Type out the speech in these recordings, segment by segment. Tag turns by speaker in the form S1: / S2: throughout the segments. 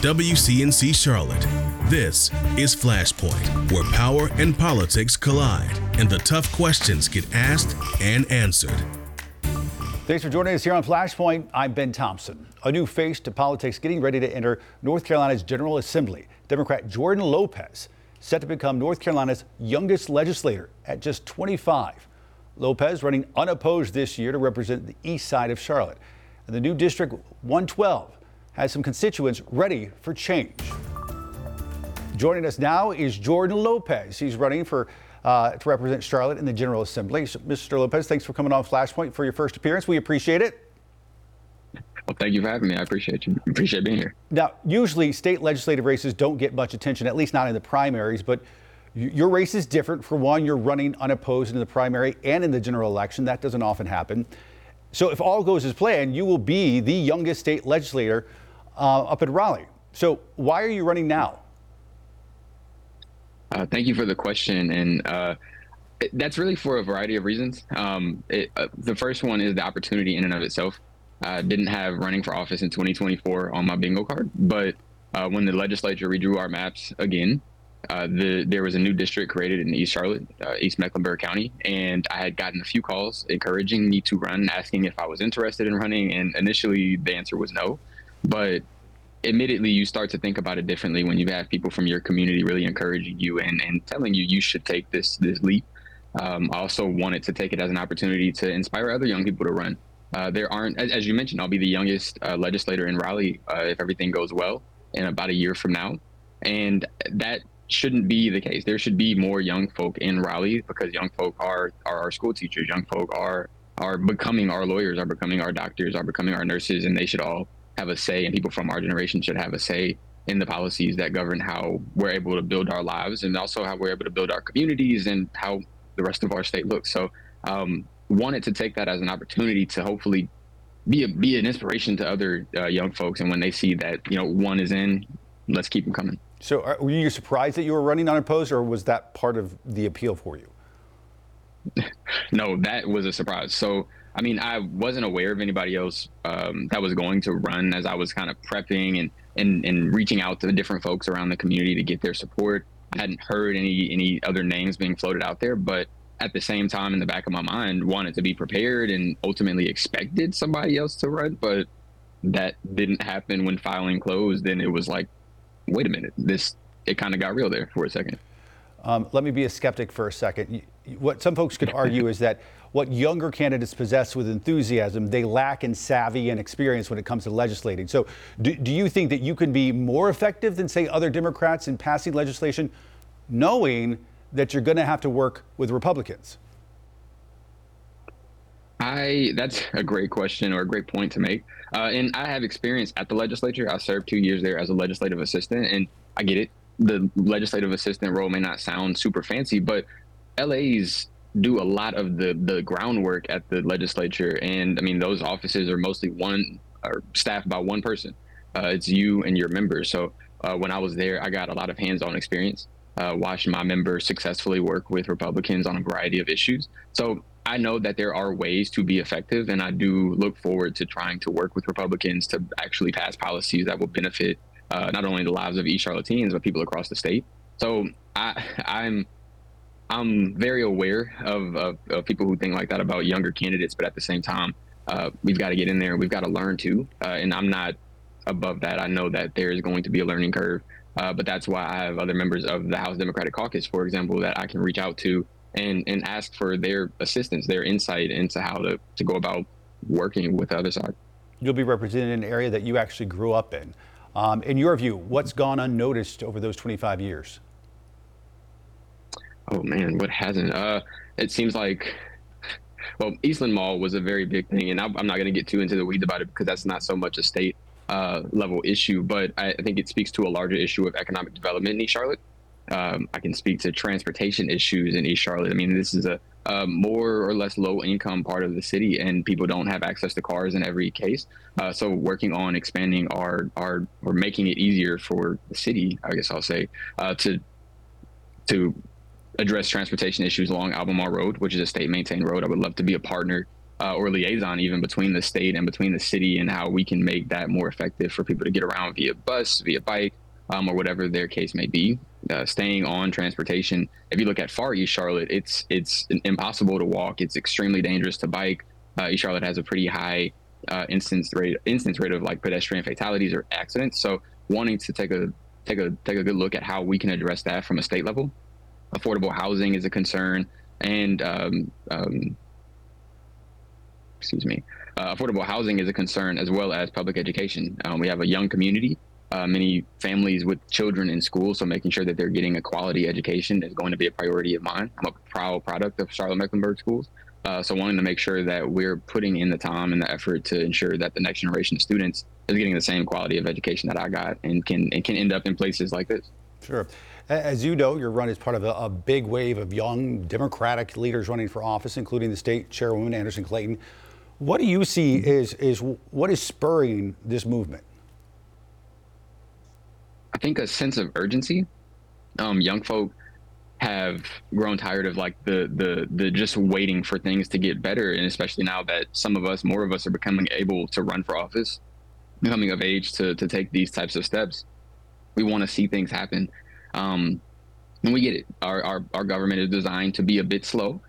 S1: WCNC Charlotte. This is Flashpoint, where power and politics collide and the tough questions get asked and answered.
S2: Thanks for joining us here on Flashpoint. I'm Ben Thompson. A new face to politics getting ready to enter North Carolina's General Assembly. Democrat Jordan Lopez set to become North Carolina's youngest legislator at just 25. Lopez running unopposed this year to represent the east side of Charlotte. And the new District 112 has some constituents ready for change. Joining us now is Jordan Lopez. He's running for uh, to represent Charlotte in the General Assembly. So, Mr. Lopez, thanks for coming on Flashpoint for your first appearance. We appreciate it.
S3: Well, thank you for having me. I appreciate you. I appreciate being here.
S2: Now, usually state legislative races don't get much attention, at least not in the primaries, but your race is different. For one, you're running unopposed in the primary and in the general election. That doesn't often happen. So, if all goes as planned, you will be the youngest state legislator uh, up at Raleigh. So, why are you running now?
S3: Uh, thank you for the question, and uh, that's really for a variety of reasons. Um, it, uh, the first one is the opportunity in and of itself. I didn't have running for office in 2024 on my bingo card, but uh, when the legislature redrew our maps again, uh, the, there was a new district created in East Charlotte, uh, East Mecklenburg County, and I had gotten a few calls encouraging me to run, asking if I was interested in running, and initially the answer was no. But admittedly, you start to think about it differently when you have people from your community really encouraging you and, and telling you you should take this this leap. Um, I also wanted to take it as an opportunity to inspire other young people to run. Uh, there aren't, as, as, you mentioned, I'll be the youngest uh, legislator in Raleigh uh, if everything goes well in about a year from now. And that shouldn't be the case. There should be more young folk in Raleigh because young folk are, are our school teachers. Young folk are are becoming our lawyers, are becoming our doctors, are becoming our nurses, and they should all have a say, and people from our generation should have a say in the policies that govern how we're able to build our lives and also how we're able to build our communities and how the rest of our state looks. So, um, wanted to take that as an opportunity to hopefully be a, be an inspiration to other uh, young folks. And when they see that you know one is in, let's keep them coming.
S2: So, are, were you surprised that you were running unopposed, or was that part of the appeal for you?
S3: no, that was a surprise. So I mean, I wasn't aware of anybody else um, that was going to run as I was kind of prepping and, and and reaching out to the different folks around the community to get their support. I hadn't heard any any other names being floated out there, but at the same time, in the back of my mind, wanted to be prepared and ultimately expected somebody else to run, but that didn't happen when filing closed. Then it was like, wait a minute, this it kind of got real there for a second.
S2: Um, let me be a skeptic for a second. What some folks could argue is that what younger candidates possess with enthusiasm, they lack in savvy and experience when it comes to legislating. So, do, do you think that you can be more effective than, say, other Democrats in passing legislation, knowing that you're going to have to work with Republicans?
S3: I that's a great question or a great point to make. Uh, and I have experience at the legislature. I served two years there as a legislative assistant, and I get it. The legislative assistant role may not sound super fancy, but LA's do a lot of the the groundwork at the legislature, and I mean those offices are mostly one or staffed by one person. Uh, it's you and your members. So uh, when I was there, I got a lot of hands-on experience uh, watching my members successfully work with Republicans on a variety of issues. So I know that there are ways to be effective, and I do look forward to trying to work with Republicans to actually pass policies that will benefit uh, not only the lives of East Charlotteans but people across the state. So I, I'm I'm very aware of, of, of, people who think like that about younger candidates, but at the same time, uh, we've got to get in there. We've got to learn too. Uh, and I'm not above that. I know that there is going to be a learning curve, uh, but that's why I have other members of the House Democratic Caucus, for example, that I can reach out to and and ask for their assistance, their insight into how to to go about working with the other side.
S2: You'll be representing an area that you actually grew up in. Um, in your view, what's gone unnoticed over those 25 years?
S3: Oh man, what hasn't? Uh, it seems like, well, Eastland Mall was a very big thing, and I'm not going to get too into the weeds about it because that's not so much a state uh, level issue, but I, think it speaks to a larger issue of economic development in East Charlotte. Um, I can speak to transportation issues in East Charlotte. I mean, this is a, a, more or less low income part of the city, and people don't have access to cars in every case. Uh, so, working on expanding our our or making it easier for the city, I guess I'll say, uh, to to address transportation issues along Albemarle Road, which is a state maintained road. I would love to be a partner uh, or liaison even between the state and between the city and how we can make that more effective for people to get around via bus, via bike, um, or whatever their case may be. Uh, staying on transportation. If you look at far East Charlotte, it's it's impossible to walk. It's extremely dangerous to bike. Uh, East Charlotte has a pretty high uh, instance rate instance rate of like pedestrian fatalities or accidents. So wanting to take a take a take a good look at how we can address that from a state level. Affordable housing is a concern, and um, um, excuse me, uh, affordable housing is a concern as well as public education. Um, we have a young community, uh, many families with children in school, so making sure that they're getting a quality education is going to be a priority of mine. I'm a proud product of Charlotte Mecklenburg schools. Uh, so wanting to make sure that we're putting in the time and the effort to ensure that the next generation of students is getting the same quality of education that I got and can and can end up in places like this.
S2: Sure. As you know, your run is part of a, a, big wave of young Democratic leaders running for office, including the state chairwoman Anderson Clayton. What do you see is is what is spurring this movement?
S3: I think a sense of urgency. Um, young folk have grown tired of like the the the just waiting for things to get better, and especially now that some of us, more of us, are becoming able to run for office, becoming of age to to take these types of steps. We want to see things happen, um, and we get it. Our, our our government is designed to be a bit slow,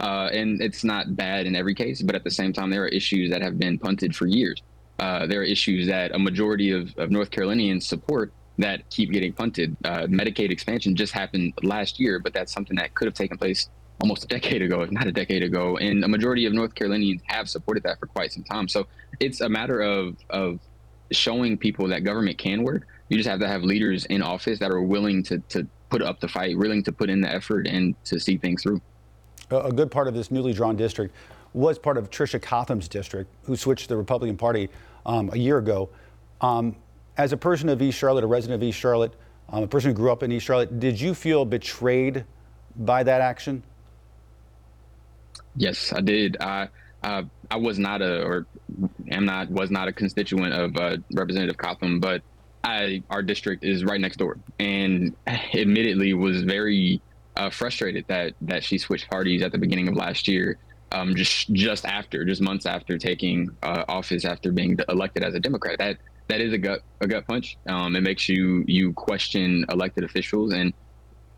S3: uh, and it's not bad in every case, but at the same time, there are issues that have been punted for years. Uh, there are issues that a majority of, of North Carolinians support that keep getting punted. Uh, Medicaid expansion just happened last year, but that's something that could have taken place almost a decade ago, if not a decade ago. And a majority of North Carolinians have supported that for quite some time. So it's a matter of of showing people that government can work. You just have to have leaders in office that are willing to to put up the fight, willing to put in the effort, and to see things through
S2: a good part of this newly drawn district was part of Tricia Cotham's district, who switched to the Republican Party um, a year ago. Um, as a person of East Charlotte, a resident of East Charlotte, um, a person who grew up in East Charlotte, did you feel betrayed by that action?
S3: Yes, I did. I uh, I was not a or am not was not a constituent of uh, Representative Cotham, but I our district is right next door, and admittedly was very uh, frustrated that that she switched parties at the beginning of last year, um, just just after, just months after taking uh, office after being elected as a Democrat. That that is a gut a gut punch. Um, it makes you you question elected officials, and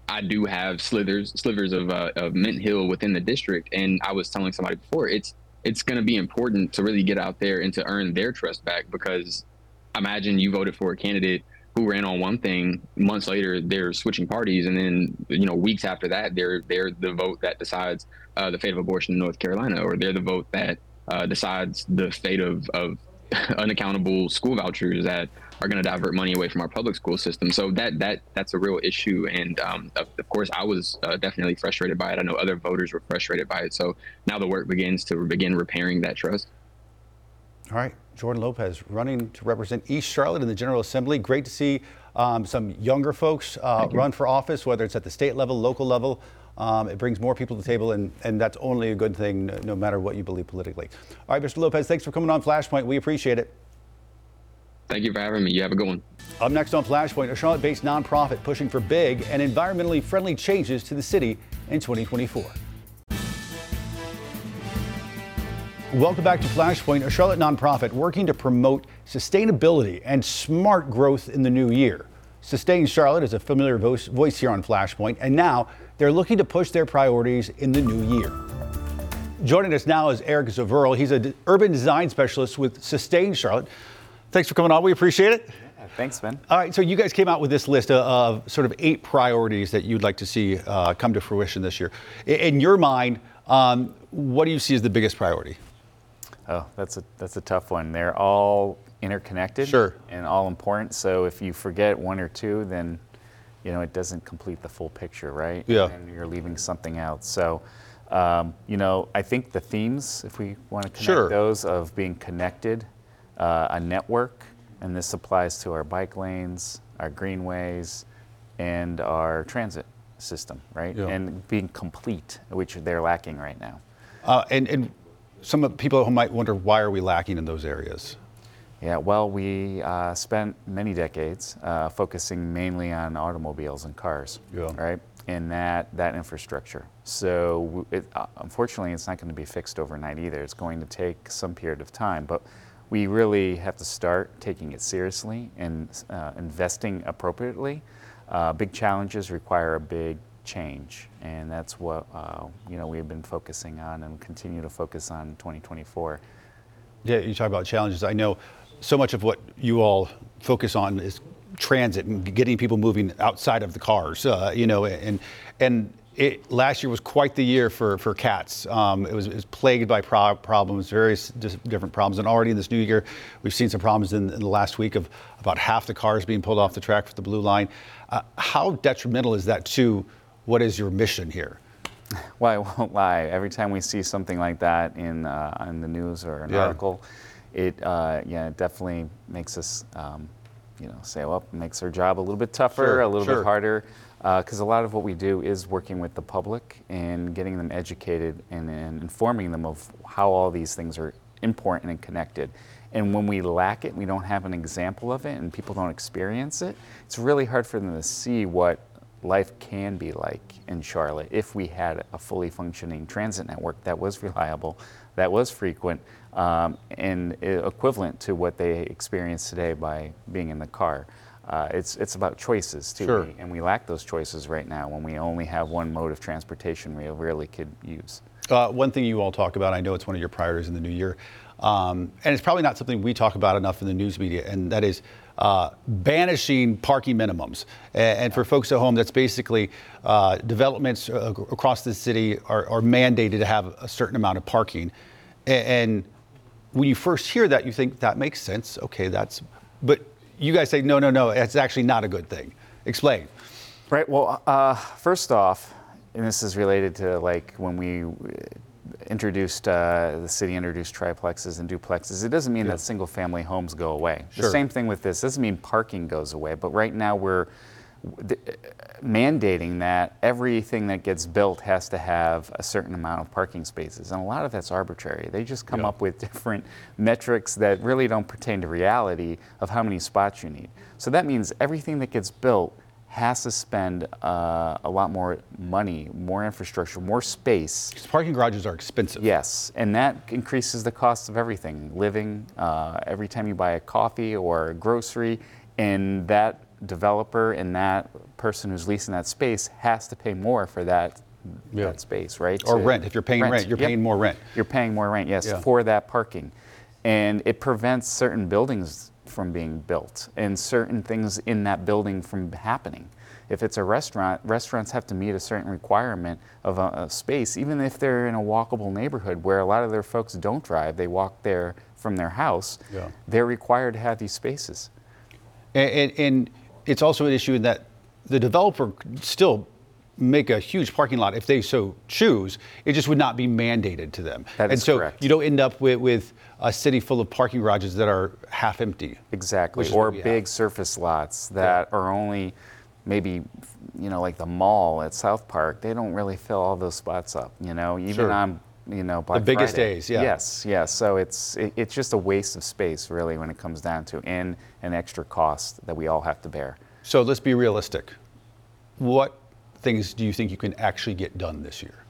S3: I do have slithers slivers of uh, of Mint Hill within the district. And I was telling somebody before, it's it's going to be important to really get out there and to earn their trust back because imagine you voted for a candidate who ran on one thing months later they're switching parties and then you know weeks after that they're they're the vote that decides uh, the fate of abortion in north carolina or they're the vote that uh, decides the fate of, of unaccountable school vouchers that are going to divert money away from our public school system. So that that that's a real issue and um, of, of, course i was uh, definitely frustrated by it. I know other voters were frustrated by it. So now the work begins to begin repairing that trust
S2: all right Jordan Lopez running to represent East Charlotte in the General Assembly. Great to see um, some younger folks uh, run for office, whether it's at the state level, local level. Um, it brings more people to the table, and, and that's only a good thing, no, no matter what you believe politically. All right, Mr. Lopez, thanks for coming on Flashpoint. We appreciate it.
S3: Thank you for having me. You have a good one.
S2: Up next on Flashpoint, a Charlotte based nonprofit pushing for big and environmentally friendly changes to the city in 2024. Welcome back to Flashpoint, a Charlotte nonprofit working to promote sustainability and smart growth in the new year. Sustain Charlotte is a familiar voice here on Flashpoint, and now they're looking to push their priorities in the new year. Joining us now is Eric Zaverl. He's an urban design specialist with Sustain Charlotte. Thanks for coming on. We appreciate it.
S4: Yeah, thanks, Ben.
S2: All right, so you guys came out with this list of, sort of eight priorities that you'd like to see uh, come to fruition this year. In your mind, um, what do you see as the biggest priority?
S4: Oh, that's a that's a tough one. They're all interconnected
S2: sure.
S4: and all important. So if you forget one or two, then you know it doesn't complete the full picture, right?
S2: Yeah.
S4: And you're leaving something out. So um, you know, I think the themes, if we want to connect
S2: sure.
S4: those of being connected, uh, a network, and this applies to our bike lanes, our greenways, and our transit system, right?
S2: Yeah.
S4: And being complete, which they're lacking right now.
S2: Uh, and, and some people who might wonder why are we lacking in those areas?
S4: Yeah, well, we uh, spent many decades uh, focusing mainly on automobiles and cars,
S2: yeah.
S4: right? in that, that infrastructure. So it, uh, unfortunately, it's not going to be fixed overnight either. It's going to take some period of time. But we really have to start taking it seriously and uh, investing appropriately. Uh, big challenges require a big change, and that's what uh, you know we've been focusing on and continue to focus on in 2024.
S2: Yeah, you talk about challenges. I know so much of what you all focus on is transit and getting people moving outside of the cars. Uh, you know, and and it, last year was quite the year for for CATS. Um, it, was, it, was, plagued by pro- problems, various different problems, and already in this new year, we've seen some problems in, in, the last week of about half the cars being pulled off the track for the blue line. Uh, how detrimental is that to what is your mission here?
S4: Well, I won't lie. Every time we see something like that in uh, in the news or an yeah. article, it uh, yeah, it definitely makes us. Um, you know, say, well, it makes our job a little bit tougher, sure, a little sure. bit harder, because uh, a lot of what we do is working with the public and getting them educated and, and, informing them of how all these things are important and connected. And when we lack it, we don't have an example of it, and people don't experience it, it's really hard for them to see what life can be like in Charlotte if we had a fully functioning transit network that was reliable, that was frequent, um, and equivalent to what they experience today by being in the car. Uh, it's, it's about choices too,
S2: sure.
S4: and we lack those choices right now when we only have one mode of transportation we really could use.
S2: Uh, one thing you all talk about, I know it's one of your priorities in the new year, um, and it's probably not something we talk about enough in the news media, and that is uh, banishing parking minimums. And, and, for folks at home, that's basically uh, developments uh, across the city are, are, mandated to have a certain amount of parking. And, and when you first hear that, you think that makes sense. Okay, that's, but you guys say, no, no, no, it's actually not a good thing. Explain.
S4: Right. Well, uh, first off, and this is related to like when we introduced uh, the city introduced triplexes and duplexes. It doesn't mean yeah. that single family homes go away. Sure. The same thing with this. It doesn't mean parking goes away. But right now we're mandating that everything that gets built has to have a certain amount of parking spaces. And a lot of that's arbitrary. They just come yeah. up with different metrics that really don't pertain to reality of how many spots you need. So that means everything that gets built has to spend uh, a lot more money, more infrastructure, more space.
S2: Because parking garages are expensive.
S4: Yes, and that increases the cost of everything. Living, uh, every time you buy a coffee or a grocery, and that developer and that person who's leasing that space has to pay more for that yeah. that space, right?
S2: Or rent. If you're paying rent, rent you're yep. paying more rent.
S4: You're paying more rent, yes, yeah. for that parking. And it prevents certain buildings from being built and certain things in that building from happening. If it's a restaurant, restaurants have to meet a certain requirement of a, a, space, even if they're in a walkable neighborhood where a lot of their folks don't drive, they walk there from their house, yeah. they're required to have these spaces.
S2: And, and, and it's also an issue that the developer still make a huge parking lot if they so choose. It just would not be mandated to them.
S4: That
S2: and so
S4: correct.
S2: you don't end up with, with a city full of parking garages that are half empty.
S4: Exactly. Or big have. surface lots that yeah. are only maybe you know like the mall at South Park. They don't really fill all those spots up. You know, even sure. on you know
S2: Black the biggest
S4: Friday.
S2: days. Yeah.
S4: Yes. Yes. So it's it, it's just a waste of space really when it comes down to and an extra cost that we all have to bear.
S2: So let's be realistic. What things do you think you can actually get done this year?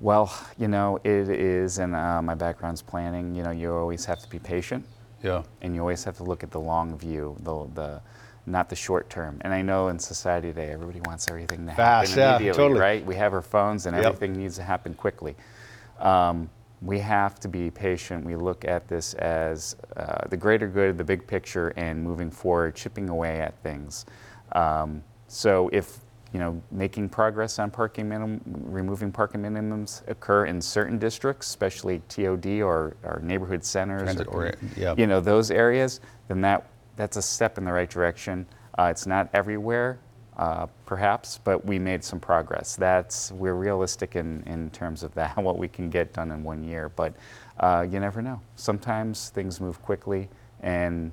S4: Well, you know, it is, and uh, my background's planning. You know, you always have to be patient.
S2: Yeah.
S4: And you always have to look at the long view, the the not the short term. And I know in society today, everybody wants everything to
S2: Fast,
S4: happen immediately,
S2: yeah, totally.
S4: right? We have our phones, and everything needs to happen quickly. Um, we have to be patient. We look at this as uh, the greater good, the big picture, and moving forward, chipping away at things. Um, so if you know, making progress on parking minimum, removing parking minimums occur in certain districts, especially TOD or, or neighborhood centers, or,
S2: yeah.
S4: you know, those areas, then that, that's a step in the right direction. Uh, it's not everywhere, uh, perhaps, but we made some progress. That's, we're realistic in, in terms of that, what we can get done in one year, but uh, you never know. Sometimes things move quickly and,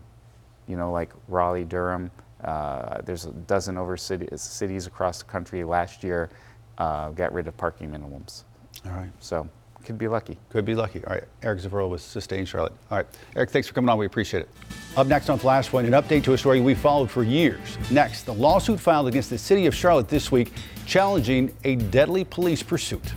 S4: you know, like Raleigh, Durham, uh, there's a dozen over city, cities across the country last year uh, got rid of parking minimums.
S2: All right.
S4: So could be lucky.
S2: Could be lucky. All right. Eric Zaverl with Sustain Charlotte. All right. Eric, thanks for coming on. We appreciate it. Up next on Flashpoint, an update to a story we followed for years. Next, the lawsuit filed against the city of Charlotte this week challenging a deadly police pursuit.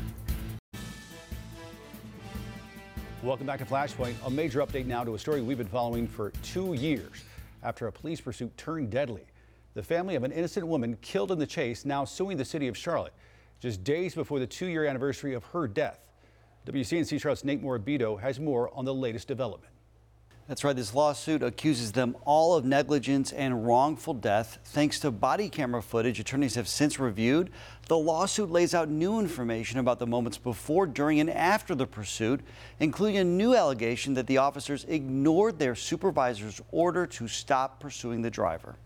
S2: Welcome back to Flashpoint. A major update now to a story we've been following for two years after a police pursuit turned deadly. The family of an innocent woman killed in the chase now suing the city of Charlotte just days before the two year anniversary of her death. WCNC Charlotte's Nate Morabito has more on the latest development.
S5: That's right. This lawsuit accuses them all of negligence and wrongful death. Thanks to body camera footage attorneys have since reviewed, the lawsuit lays out new information about the moments before, during, and after the pursuit, including a new allegation that the officers ignored their supervisor's order to stop pursuing the driver.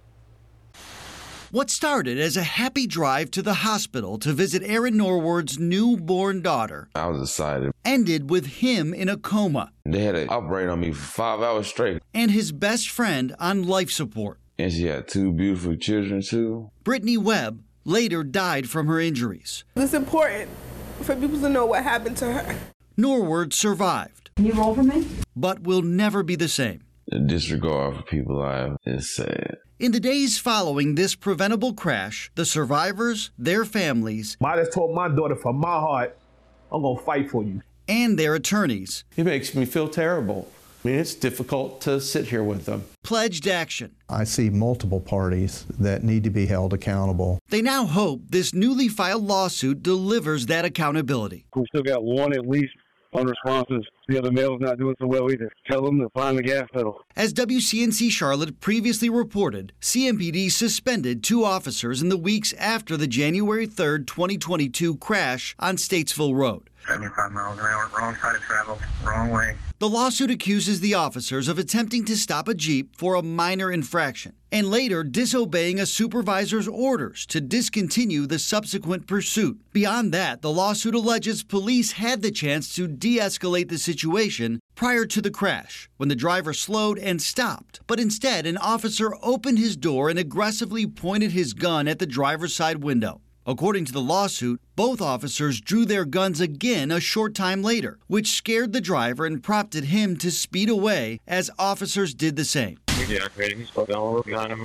S5: What started as a happy drive to the hospital to visit Aaron Norwood's newborn daughter
S6: I was excited.
S5: ended with him in a coma
S6: They had an operate on me for five hours straight.
S5: and his best friend on life support.
S6: And she had two beautiful children, too.
S5: Brittany Webb later died from her injuries.
S7: It's important for people to know what happened to her.
S5: Norwood survived.
S8: Can you roll for me?
S5: But will never be the same.
S6: The disregard for people's lives is sad.
S5: In the days following this preventable crash, the survivors, their families,
S9: I just told my daughter from my heart, I'm gonna fight for you.
S5: and their attorneys
S10: It makes me feel terrible. I mean, it's difficult to sit here with them.
S5: pledged action.
S11: I see multiple parties that need to be held accountable.
S5: They now hope this newly filed lawsuit delivers that accountability.
S12: We still got one at least unresponsive. The other male's not doing so well either. Tell them to find the gas pedal.
S5: As WCNC Charlotte previously reported, CMPD suspended two officers in the weeks after the January 3rd, 2022 crash on Statesville Road.
S12: 75 miles an hour, wrong side of travel, wrong way.
S5: The lawsuit accuses the officers of attempting to stop a Jeep for a minor infraction and later disobeying a supervisor's orders to discontinue the subsequent pursuit. Beyond that, the lawsuit alleges police had the chance to de escalate the situation prior to the crash when the driver slowed and stopped. But instead, an officer opened his door and aggressively pointed his gun at the driver's side window. According to the lawsuit, both officers drew their guns again a short time later, which scared the driver and prompted him to speed away as officers did the same.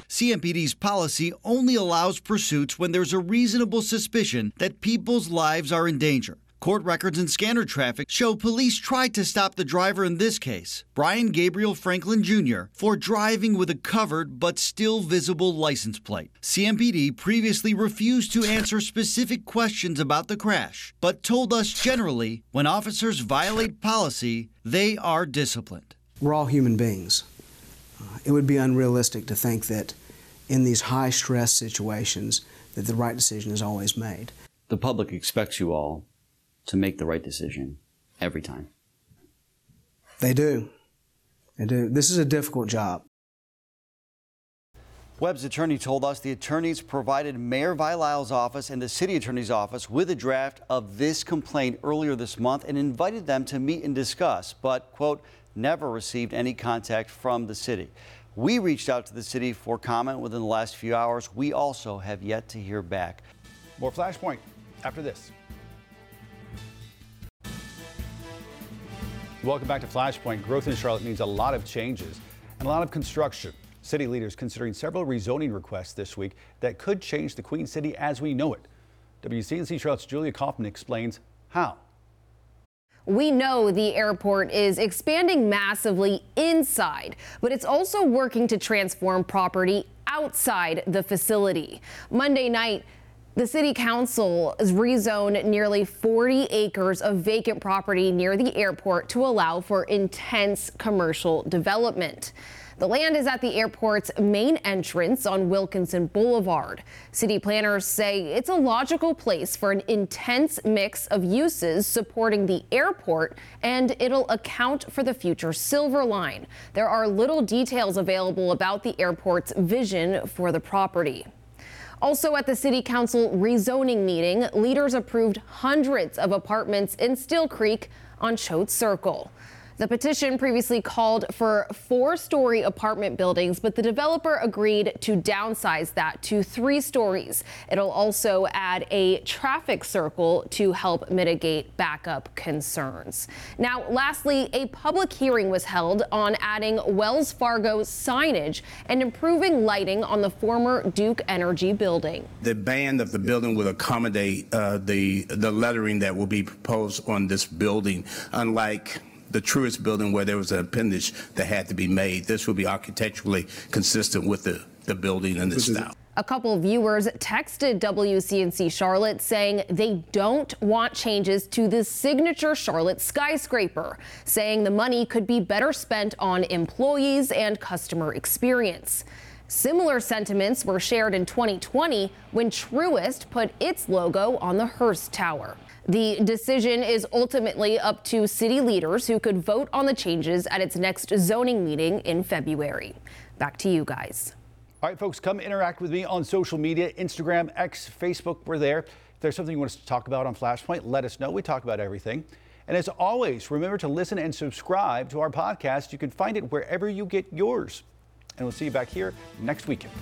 S5: CMPD's policy only allows pursuits when there's a reasonable suspicion that people's lives are in danger. Court records and scanner traffic show police tried to stop the driver in this case, Brian Gabriel Franklin Jr., for driving with a covered but still visible license plate. CMPD previously refused to answer specific questions about the crash, but told us generally when officers violate policy, they are disciplined.
S13: We're all human beings. Uh, it would be unrealistic to think that in these high stress situations that the right decision is always made.
S14: The public expects you all to make the right decision every time.
S13: They do. They do. This is a difficult job.
S5: Webb's attorney told us the attorneys provided Mayor Vi Lyles's office and the city attorney's office with a draft of this complaint earlier this month and invited them to meet and discuss, but, quote, never received any contact from the city. We reached out to the city for comment within the last few hours. We also have yet to hear back.
S2: More Flashpoint after this. Welcome back to Flashpoint. Growth in Charlotte means a lot of changes and a lot of construction. City leaders considering several rezoning requests this week that could change the Queen City as we know it. WCNC Charlotte's Julia Kaufman explains how.
S15: We know the airport is expanding massively inside, but it's also working to transform property outside the facility. Monday night, the city council has rezoned nearly 40 acres of vacant property near the airport to allow for intense commercial development. The land is at the airport's main entrance on Wilkinson Boulevard. City planners say it's a logical place for an intense mix of uses supporting the airport, and it'll account for the future Silver Line. There are little details available about the airport's vision for the property. Also at the City Council rezoning meeting, leaders approved hundreds of apartments in Steele Creek on Choate Circle. The petition previously called for four story apartment buildings, but the developer agreed to downsize that to three stories. It'll also add a traffic circle to help mitigate backup concerns. Now, lastly, a public hearing was held on adding Wells Fargo signage and improving lighting on the former Duke Energy building.
S8: The band of the building will accommodate uh, the the lettering that will be proposed on this building, unlike the Truist building where there was an appendage that had to be made. This will be architecturally consistent with the, the building and the style.
S15: A couple viewers texted WCNC Charlotte saying they don't want changes to the signature Charlotte skyscraper, saying the money could be better spent on employees and customer experience. Similar sentiments were shared in 2020 when Truist put its logo on the Hearst Tower. The decision is ultimately up to city leaders who could vote on the changes at its next zoning meeting in February. Back to you guys.
S2: All right, folks, come interact with me on social media Instagram, X, Facebook. We're there. If there's something you want us to talk about on Flashpoint, let us know. We talk about everything. And as always, remember to listen and subscribe to our podcast. You can find it wherever you get yours. And we'll see you back here next weekend.